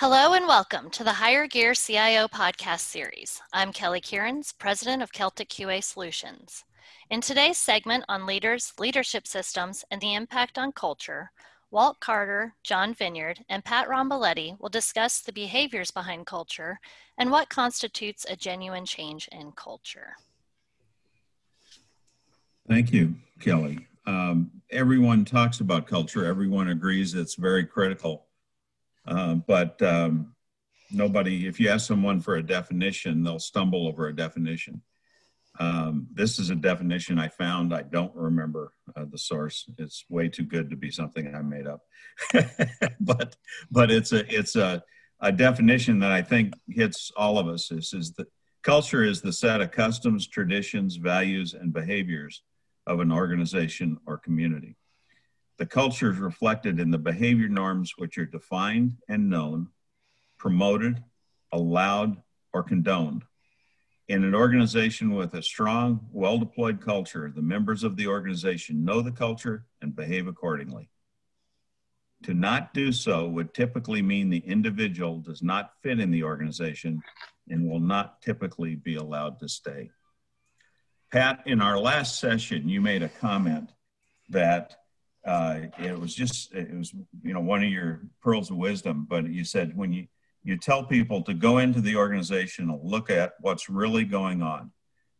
Hello and welcome to the Higher Gear CIO podcast series. I'm Kelly Kierans, President of Celtic QA Solutions. In today's segment on leaders, leadership systems, and the impact on culture, Walt Carter, John Vinyard, and Pat Romboletti will discuss the behaviors behind culture and what constitutes a genuine change in culture. Thank you, Kelly. Um, everyone talks about culture. Everyone agrees it's very critical uh, but um, nobody, if you ask someone for a definition, they'll stumble over a definition. Um, this is a definition I found. I don't remember uh, the source. It's way too good to be something I made up. but but it's a it's a, a definition that I think hits all of us. This is that culture is the set of customs, traditions, values, and behaviors of an organization or community. The culture is reflected in the behavior norms which are defined and known, promoted, allowed, or condoned. In an organization with a strong, well deployed culture, the members of the organization know the culture and behave accordingly. To not do so would typically mean the individual does not fit in the organization and will not typically be allowed to stay. Pat, in our last session, you made a comment that uh, it was just it was you know one of your pearls of wisdom but you said when you you tell people to go into the organization and look at what's really going on.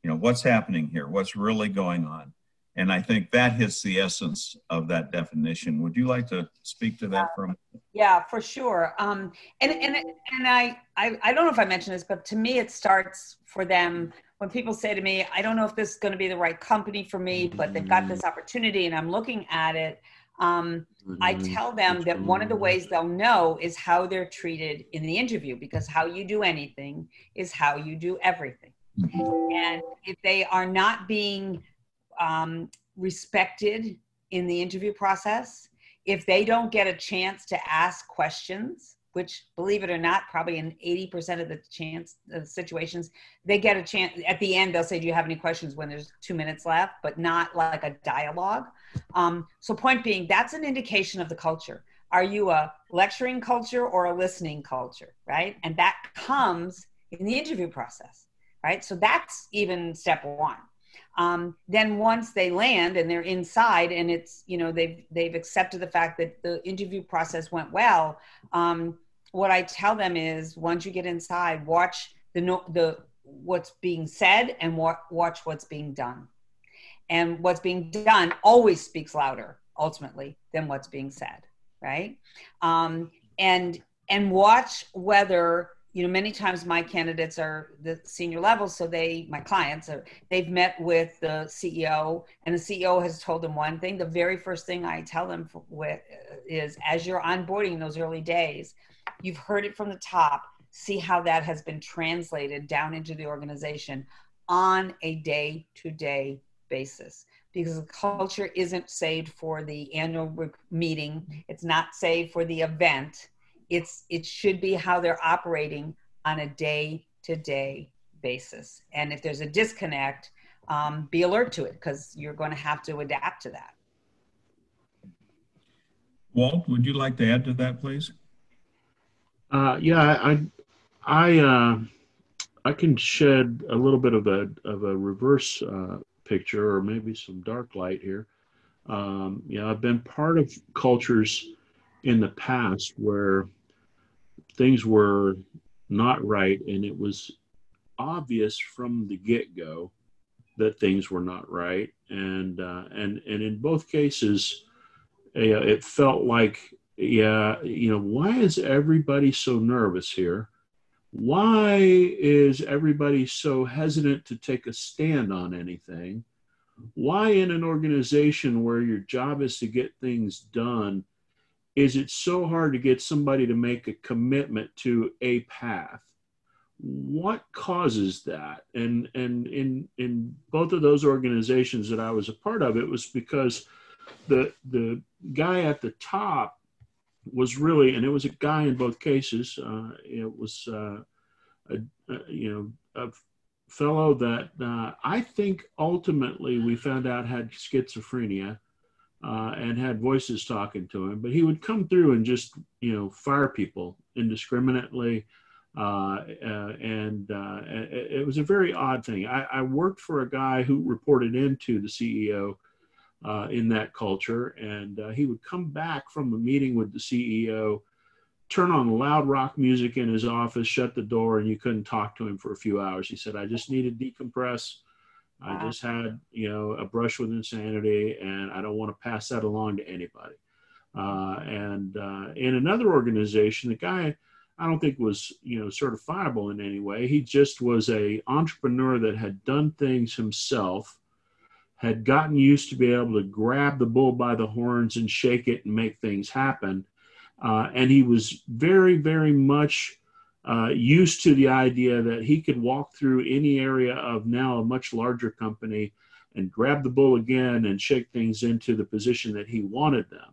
You know what's happening here? What's really going on and i think that hits the essence of that definition would you like to speak to that for a minute yeah for sure um, and and and I, I i don't know if i mentioned this but to me it starts for them when people say to me, I don't know if this is going to be the right company for me, but they've got this opportunity and I'm looking at it, um, I mm-hmm. tell them that one of the ways they'll know is how they're treated in the interview because how you do anything is how you do everything. Mm-hmm. And if they are not being um, respected in the interview process, if they don't get a chance to ask questions, which believe it or not probably in 80% of the chance of situations they get a chance at the end they'll say do you have any questions when there's two minutes left? But not like a dialogue. Um, so point being that's an indication of the culture. Are you a lecturing culture or a listening culture right? And that comes in the interview process right? So that's even step one um, then once they land and they're inside and it's you know they've they've accepted the fact that the interview process went well um, what i tell them is once you get inside watch the the what's being said and what watch what's being done. And what's being done always speaks louder ultimately than what's being said right? Um, and and watch whether you know many times my candidates are the senior level so they my clients are they've met with the ceo and the ceo has told them one thing. The very first thing i tell them with, uh, is as you're onboarding in those early days you've heard it from the top. See how that has been translated down into the organization on a day to day basis. Because the culture isn't saved for the annual meeting. It's not saved for the event it's it should be how they're operating on a day to day basis. And if there's a disconnect um, be alert to it because you're going to have to adapt to that. Walt would you like to add to that please? Uh, yeah i i uh, i can shed a little bit of a of a reverse uh, picture or maybe some dark light here. Um, yeah i've been part of cultures in the past where things were not right, and it was obvious from the get go that things were not right. And uh, and and in both cases, uh, it felt like, yeah, you know, why is everybody so nervous here? Why is everybody so hesitant to take a stand on anything? Why, in an organization where your job is to get things done, is it so hard to get somebody to make a commitment to a path? What causes that? And and in in both of those organizations that i was a part of it was because the the guy at the top was really and it was a guy in both cases uh, it was uh, a, a, you know a fellow that uh, i think ultimately we found out had schizophrenia uh, and had voices talking to him, but he would come through and just, you know, fire people indiscriminately. Uh, uh, and uh, it, it, was a very odd thing. I, I, worked for a guy who reported into the CEO uh, in that culture, and uh, he would come back from a meeting with the CEO, turn on loud rock music in his office, shut the door, and you couldn't talk to him for a few hours. He said, "I just need to decompress." I just had, you know, a brush with insanity, and I don't want to pass that along to anybody. Uh, and uh, in another organization, the guy I don't think was, you know, certifiable in any way. He just was a entrepreneur that had done things himself, had gotten used to be able to grab the bull by the horns and shake it and make things happen. Uh, and he was very, very much uh, used to the idea that he could walk through any area of now a much larger company and grab the bull again and shake things into the position that he wanted them.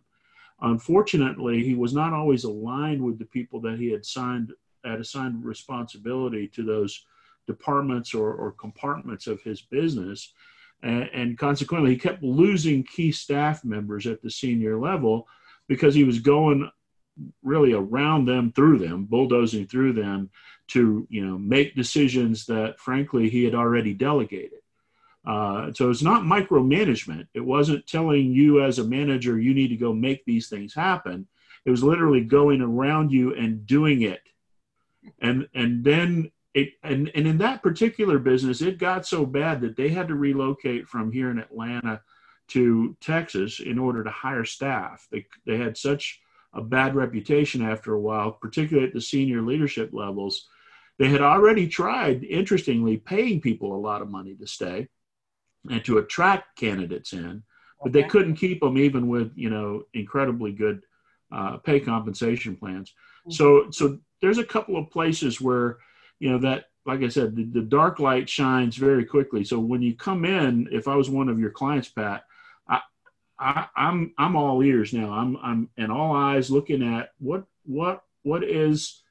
Unfortunately, he was not always aligned with the people that he had signed had assigned responsibility to those departments or, or compartments of his business. And, and consequently, he kept losing key staff members at the senior level because he was going really around them through them bulldozing through them to you know make decisions that frankly he had already delegated. Uh, so it's not micromanagement. It wasn't telling you as a manager you need to go make these things happen. It was literally going around you and doing it. And and then it and, and in that particular business it got so bad that they had to relocate from here in atlanta to texas in order to hire staff. They, they had such a bad reputation after a while, particularly at the senior leadership levels. They had already tried, interestingly, paying people a lot of money to stay and to attract candidates in, but they couldn't keep them even with you know incredibly good uh, pay compensation plans. Mm-hmm. So so there's a couple of places where you know that like I said, the, the, dark light shines very quickly. So when you come in, if I was one of your clients, Pat, I, am I'm, I'm all ears now. I'm I'm and all eyes looking at what what what is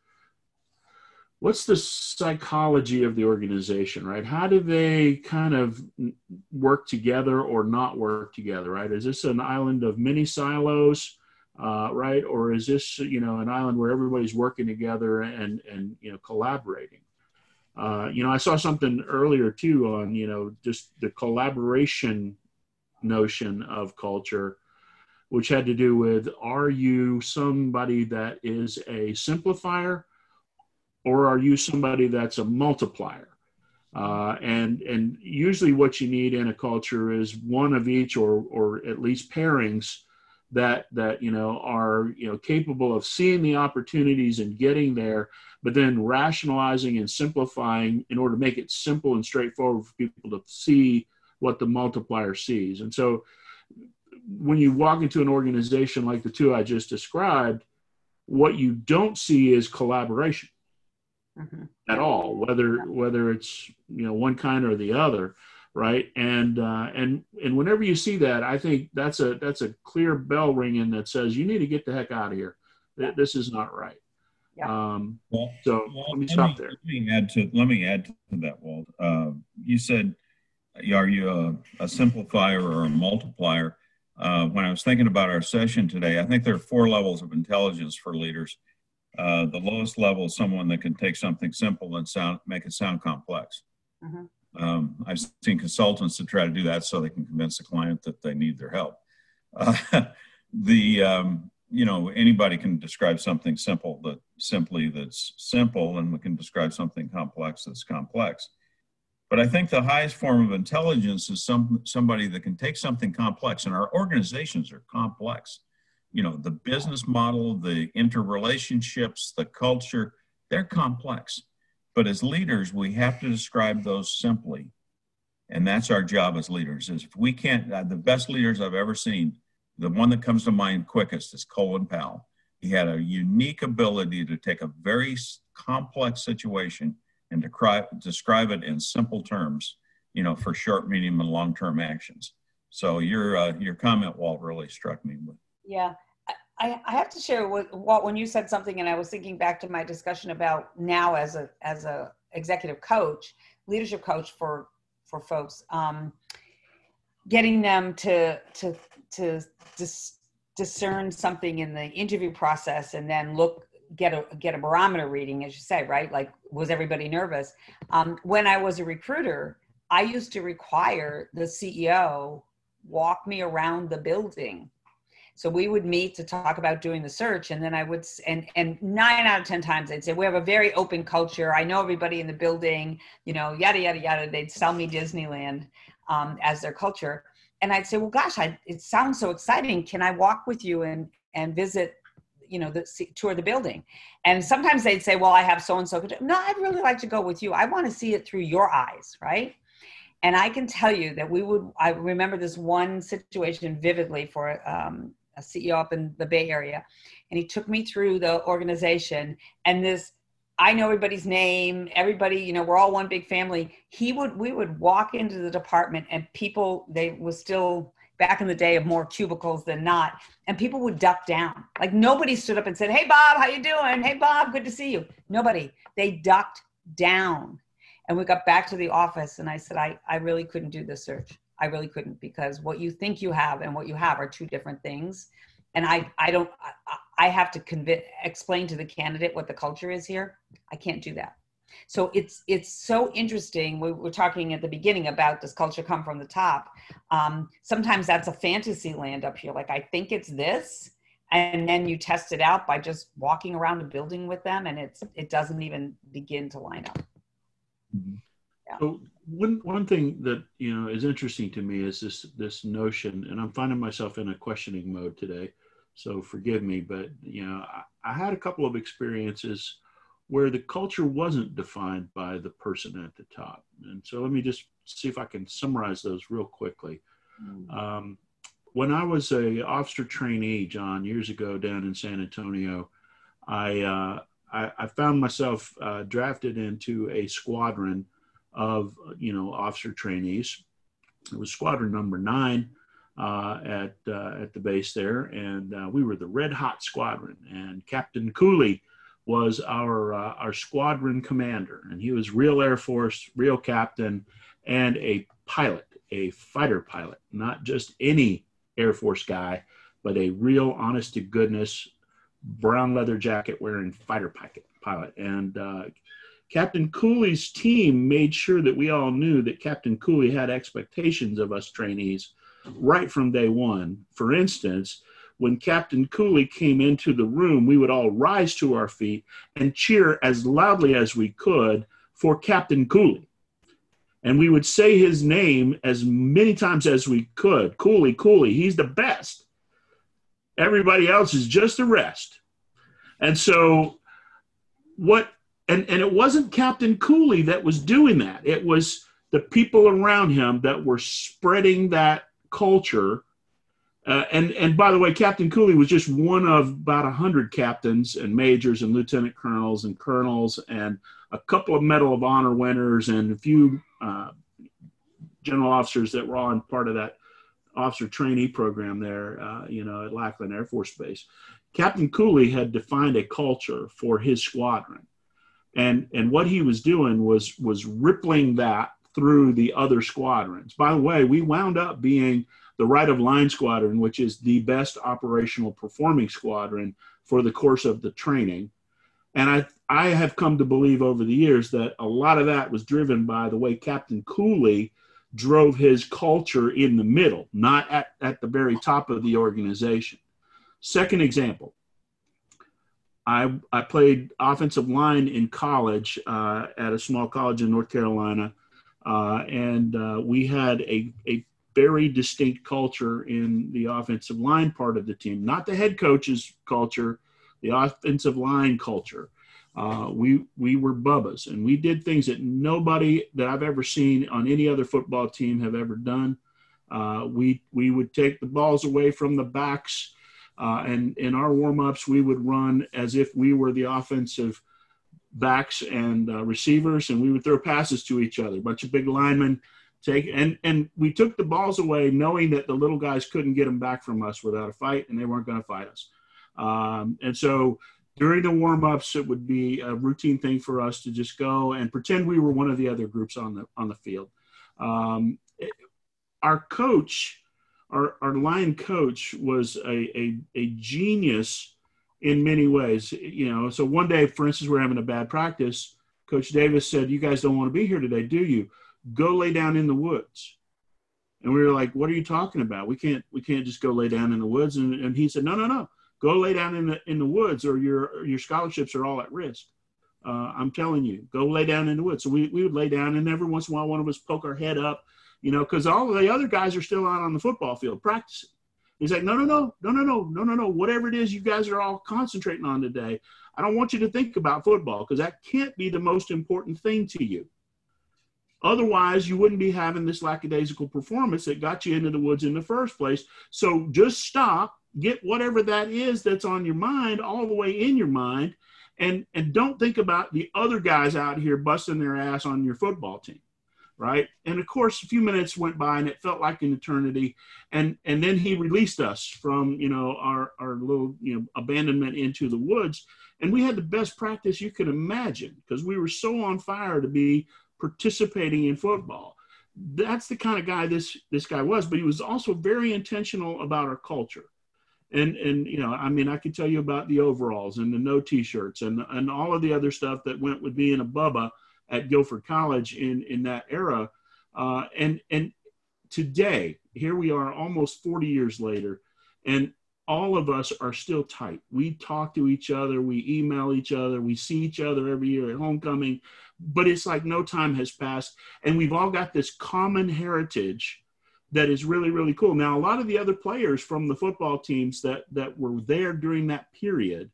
what's the psychology of the organization, right? How do they kind of work together or not work together, right? Is this an island of many silos, uh, right, or is this you know an island where everybody's working together and and you know collaborating? Uh, you know, I saw something earlier too on you know just the collaboration notion of culture, which had to do with are you somebody that is a simplifier or are you somebody that's a multiplier? Uh, and and usually what you need in a culture is one of each or or at least pairings that that you know are you know capable of seeing the opportunities and getting there but then rationalizing and simplifying in order to make it simple and straightforward for people to see what the multiplier sees. And so when you walk into an organization like the two I just described, what you don't see is collaboration mm-hmm. at all, whether whether it's you know one kind or the other, right? And uh, and and whenever you see that, I think that's a that's a clear bell ringing that says you need to get the heck out of here. This is not right. Yeah. Um, well, so well, let me stop let me, there. Let me add to let me add to that, Walt. Uh, you said are you a, a simplifier or a multiplier? Uh, when I was thinking about our session today, I think there are four levels of intelligence for leaders. Uh, the lowest level is someone that can take something simple and sound make it sound complex. Mm-hmm. Um, I've seen consultants to try to do that so they can convince the client that they need their help. Uh, the um, you know anybody can describe something simple that simply that's simple, and we can describe something complex that's complex. But I think the highest form of intelligence is some somebody that can take something complex, and our organizations are complex. You know, the business model, the interrelationships, the culture, they're complex. But as leaders, we have to describe those simply. And that's our job as leaders. Is if we can't, uh, the best leaders I've ever seen, the one that comes to mind quickest is Colin Powell. He had a unique ability to take a very complex situation and to describe it in simple terms, you know, for short, medium, and long-term actions. So your uh, your comment, Walt, really struck me. Yeah, I, I have to share with Walt when you said something, and I was thinking back to my discussion about now as a as a executive coach, leadership coach for for folks. Um, getting them to to to dis, discern something in the interview process and then look get a get a barometer reading as you say right? Like was everybody nervous? Um, when i was a recruiter i used to require the ceo walk me around the building. So we would meet to talk about doing the search and then i would and and nine out of ten times they'd say we have a very open culture. I know everybody in the building you know yada yada yada. They'd sell me disneyland um, as their culture. And i'd say well gosh I, it sounds so exciting. Can i walk with you and and visit you know the tour the building. And sometimes they'd say well i have so and so no i'd really like to go with you. I want to see it through your eyes right? And i can tell you that we would i remember this one situation vividly for um, a ceo up in the bay area and he took me through the organization and this i know everybody's name everybody you know we're all one big family. He would we would walk into the department and people they was still back in the day of more cubicles than not and people would duck down. Like nobody stood up and said hey bob how you doing? Hey bob good to see you. Nobody. They ducked down. And we got back to the office and i said i, I really couldn't do this search. I really couldn't because what you think you have and what you have are two different things. And i i don't i, I have to convince explain to the candidate what the culture is here. I can't do that so it's it's so interesting. We were talking at the beginning about does culture come from the top? Um, sometimes that's a fantasy land up here. Like I think it's this, and then you test it out by just walking around a building with them, and it's it doesn't even begin to line up. Mm-hmm. Yeah. So one one thing that you know is interesting to me is this this notion, and I'm finding myself in a questioning mode today. So forgive me, but you know I, I had a couple of experiences where the culture wasn't defined by the person at the top. And so let me just see if I can summarize those real quickly. Mm. Um, when I was a officer trainee, John, years ago down in San Antonio, I uh, I, I, found myself uh, drafted into a squadron of you know officer trainees. It was squadron number nine uh, at uh, at the base there, and uh, we were the Red Hot Squadron. And Captain Cooley was our uh, our squadron commander, and he was real Air Force, real captain, and a pilot, a fighter pilot, not just any Air Force guy, but a real honest to goodness brown leather jacket wearing fighter pilot. And uh, Captain Cooley's team made sure that we all knew that Captain Cooley had expectations of us trainees right from day one. For instance, when Captain Cooley came into the room, we would all rise to our feet and cheer as loudly as we could for Captain Cooley. And we would say his name as many times as we could Cooley, Cooley, he's the best. Everybody else is just the rest. And so, what, and, and it wasn't Captain Cooley that was doing that, it was the people around him that were spreading that culture uh, and and by the way, Captain Cooley was just one of about hundred captains and majors and lieutenant colonels and colonels and a couple of Medal of Honor winners and a few uh, general officers that were on part of that officer trainee program there, uh, you know, at Lackland Air Force Base. Captain Cooley had defined a culture for his squadron, and and what he was doing was was rippling that through the other squadrons. By the way, we wound up being the right of line squadron, which is the best operational performing squadron for the course of the training. And I, I have come to believe over the years that a lot of that was driven by the way Captain Cooley drove his culture in the middle, not at, at the very top of the organization. Second example, I, I played offensive line in college uh, at a small college in North Carolina. Uh, and uh, we had a, a very distinct culture in the offensive line part of the team, not the head coach's culture, the offensive line culture. Uh, we we were bubbas, and we did things that nobody that I've ever seen on any other football team have ever done. Uh, we we would take the balls away from the backs, uh, and in our warm ups we would run as if we were the offensive backs and uh, receivers, and we would throw passes to each other. A bunch of big linemen take and and we took the balls away knowing that the little guys couldn't get them back from us without a fight and they weren't going to fight us um, and so during the warm-ups it would be a routine thing for us to just go and pretend we were one of the other groups on the on the field um, it, our coach, our, our line coach was a, a, a genius in many ways. You know, so one day, for instance, we're having a bad practice. Coach Davis said, You guys don't want to be here today, do you? Go lay down in the woods. And we were like, What are you talking about? We can't we can't just go lay down in the woods. And, and he said, No, no, no. Go lay down in the in the woods or your your scholarships are all at risk. Uh, I'm telling you, go lay down in the woods. So we, we would lay down, and every once in a while, one of us poke our head up, you know, because all the other guys are still out on the football field practicing. He's like, no, no, no, no, no, no, no, no, no. Whatever it is you guys are all concentrating on today, I don't want you to think about football because that can't be the most important thing to you. Otherwise, you wouldn't be having this lackadaisical performance that got you into the woods in the first place. So just stop, get whatever that is that's on your mind all the way in your mind, and and don't think about the other guys out here busting their ass on your football team right? And of course a few minutes went by and it felt like an eternity. And and then he released us from you know our our little you know abandonment into the woods. And we had the best practice you could imagine because we were so on fire to be participating in football. That's the kind of guy this this guy was but he was also very intentional about our culture. And and you know i mean i could tell you about the overalls and the no t-shirts and and all of the other stuff that went with being a bubba at guilford college in in that era. Uh, and and today here we are almost 40 years later and all of us are still tight we talk to each other we email each other we see each other every year at homecoming but it's like no time has passed and we've all got this common heritage that is really really cool. Now a lot of the other players from the football teams that that were there during that period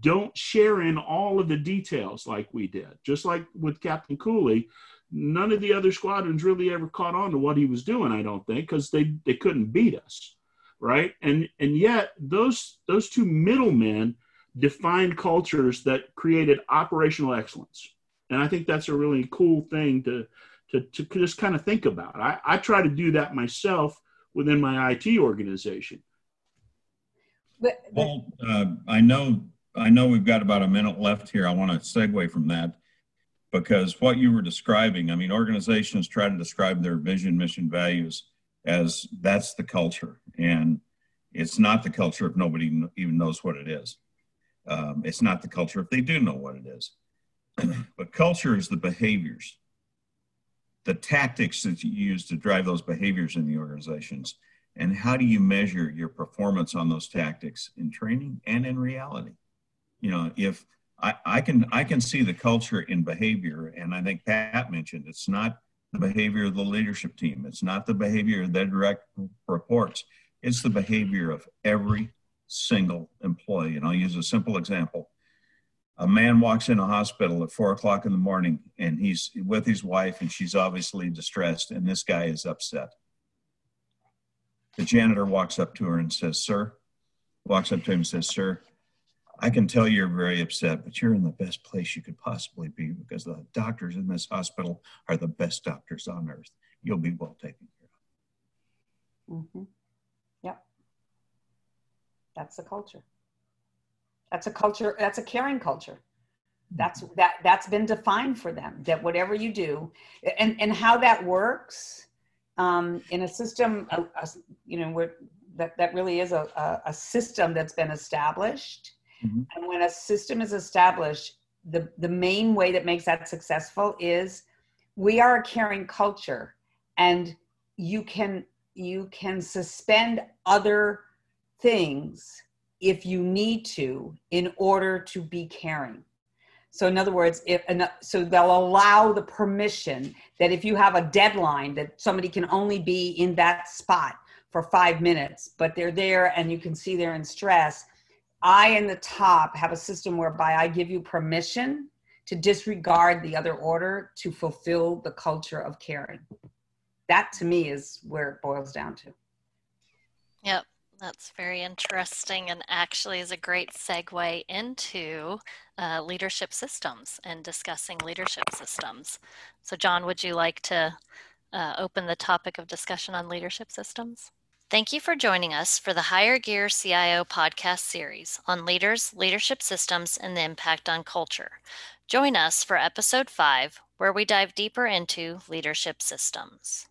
don't share in all of the details like we did. Just like with Captain Cooley, none of the other squadrons really ever caught on to what he was doing, I don't think, because they, they couldn't beat us. Right. And and yet those those two middlemen defined cultures that created operational excellence. And I think that's a really cool thing to to, to just kind of think about. I, I try to do that myself within my IT organization. But, but well, uh, I know I know we've got about a minute left here. I want to segue from that because what you were describing, I mean, organizations try to describe their vision, mission, values as that's the culture, and it's not the culture if nobody even knows what it is. Um, it's not the culture if they do know what it is. but culture is the behaviors the tactics that you use to drive those behaviors in the organizations and how do you measure your performance on those tactics in training and in reality you know if I, I can i can see the culture in behavior and i think pat mentioned it's not the behavior of the leadership team it's not the behavior of their direct reports it's the behavior of every single employee and i'll use a simple example. A man walks in a hospital at four o'clock in the morning and he's with his wife and she's obviously distressed and this guy is upset. The janitor walks up to her and says sir walks up to him and says sir i can tell you're very upset but you're in the best place you could possibly be because the doctors in this hospital are the best doctors on earth. You'll be well taken care of. Mm-hmm. That's the culture that's a culture, that's a caring culture. That's that that's been defined for them that whatever you do and and how that works um, in a system, a, a, you know, where that, that really is a, a, a system that's been established. Mm-hmm. And when a system is established, the, the main way that makes that successful is we are a caring culture and you can you can suspend other things if you need to in order to be caring. So in other words, if uh, so they'll allow the permission that if you have a deadline that somebody can only be in that spot for 5 minutes, but they're there and you can see they're in stress, I in the top have a system whereby I give you permission to disregard the other order to fulfill the culture of caring. That to me is where it boils down to. Yep. That's very interesting and actually is a great segue into uh, leadership systems and discussing leadership systems. So, John, would you like to uh, open the topic of discussion on leadership systems? Thank you for joining us for the Higher Gear CIO podcast series on leaders, leadership systems, and the impact on culture. Join us for episode five, where we dive deeper into leadership systems.